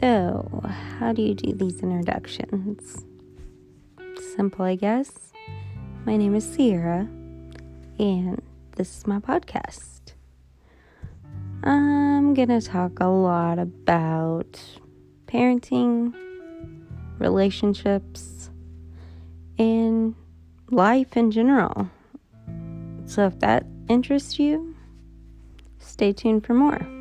So, how do you do these introductions? Simple, I guess. My name is Sierra, and this is my podcast. I'm gonna talk a lot about parenting, relationships, and life in general. So, if that interests you, stay tuned for more.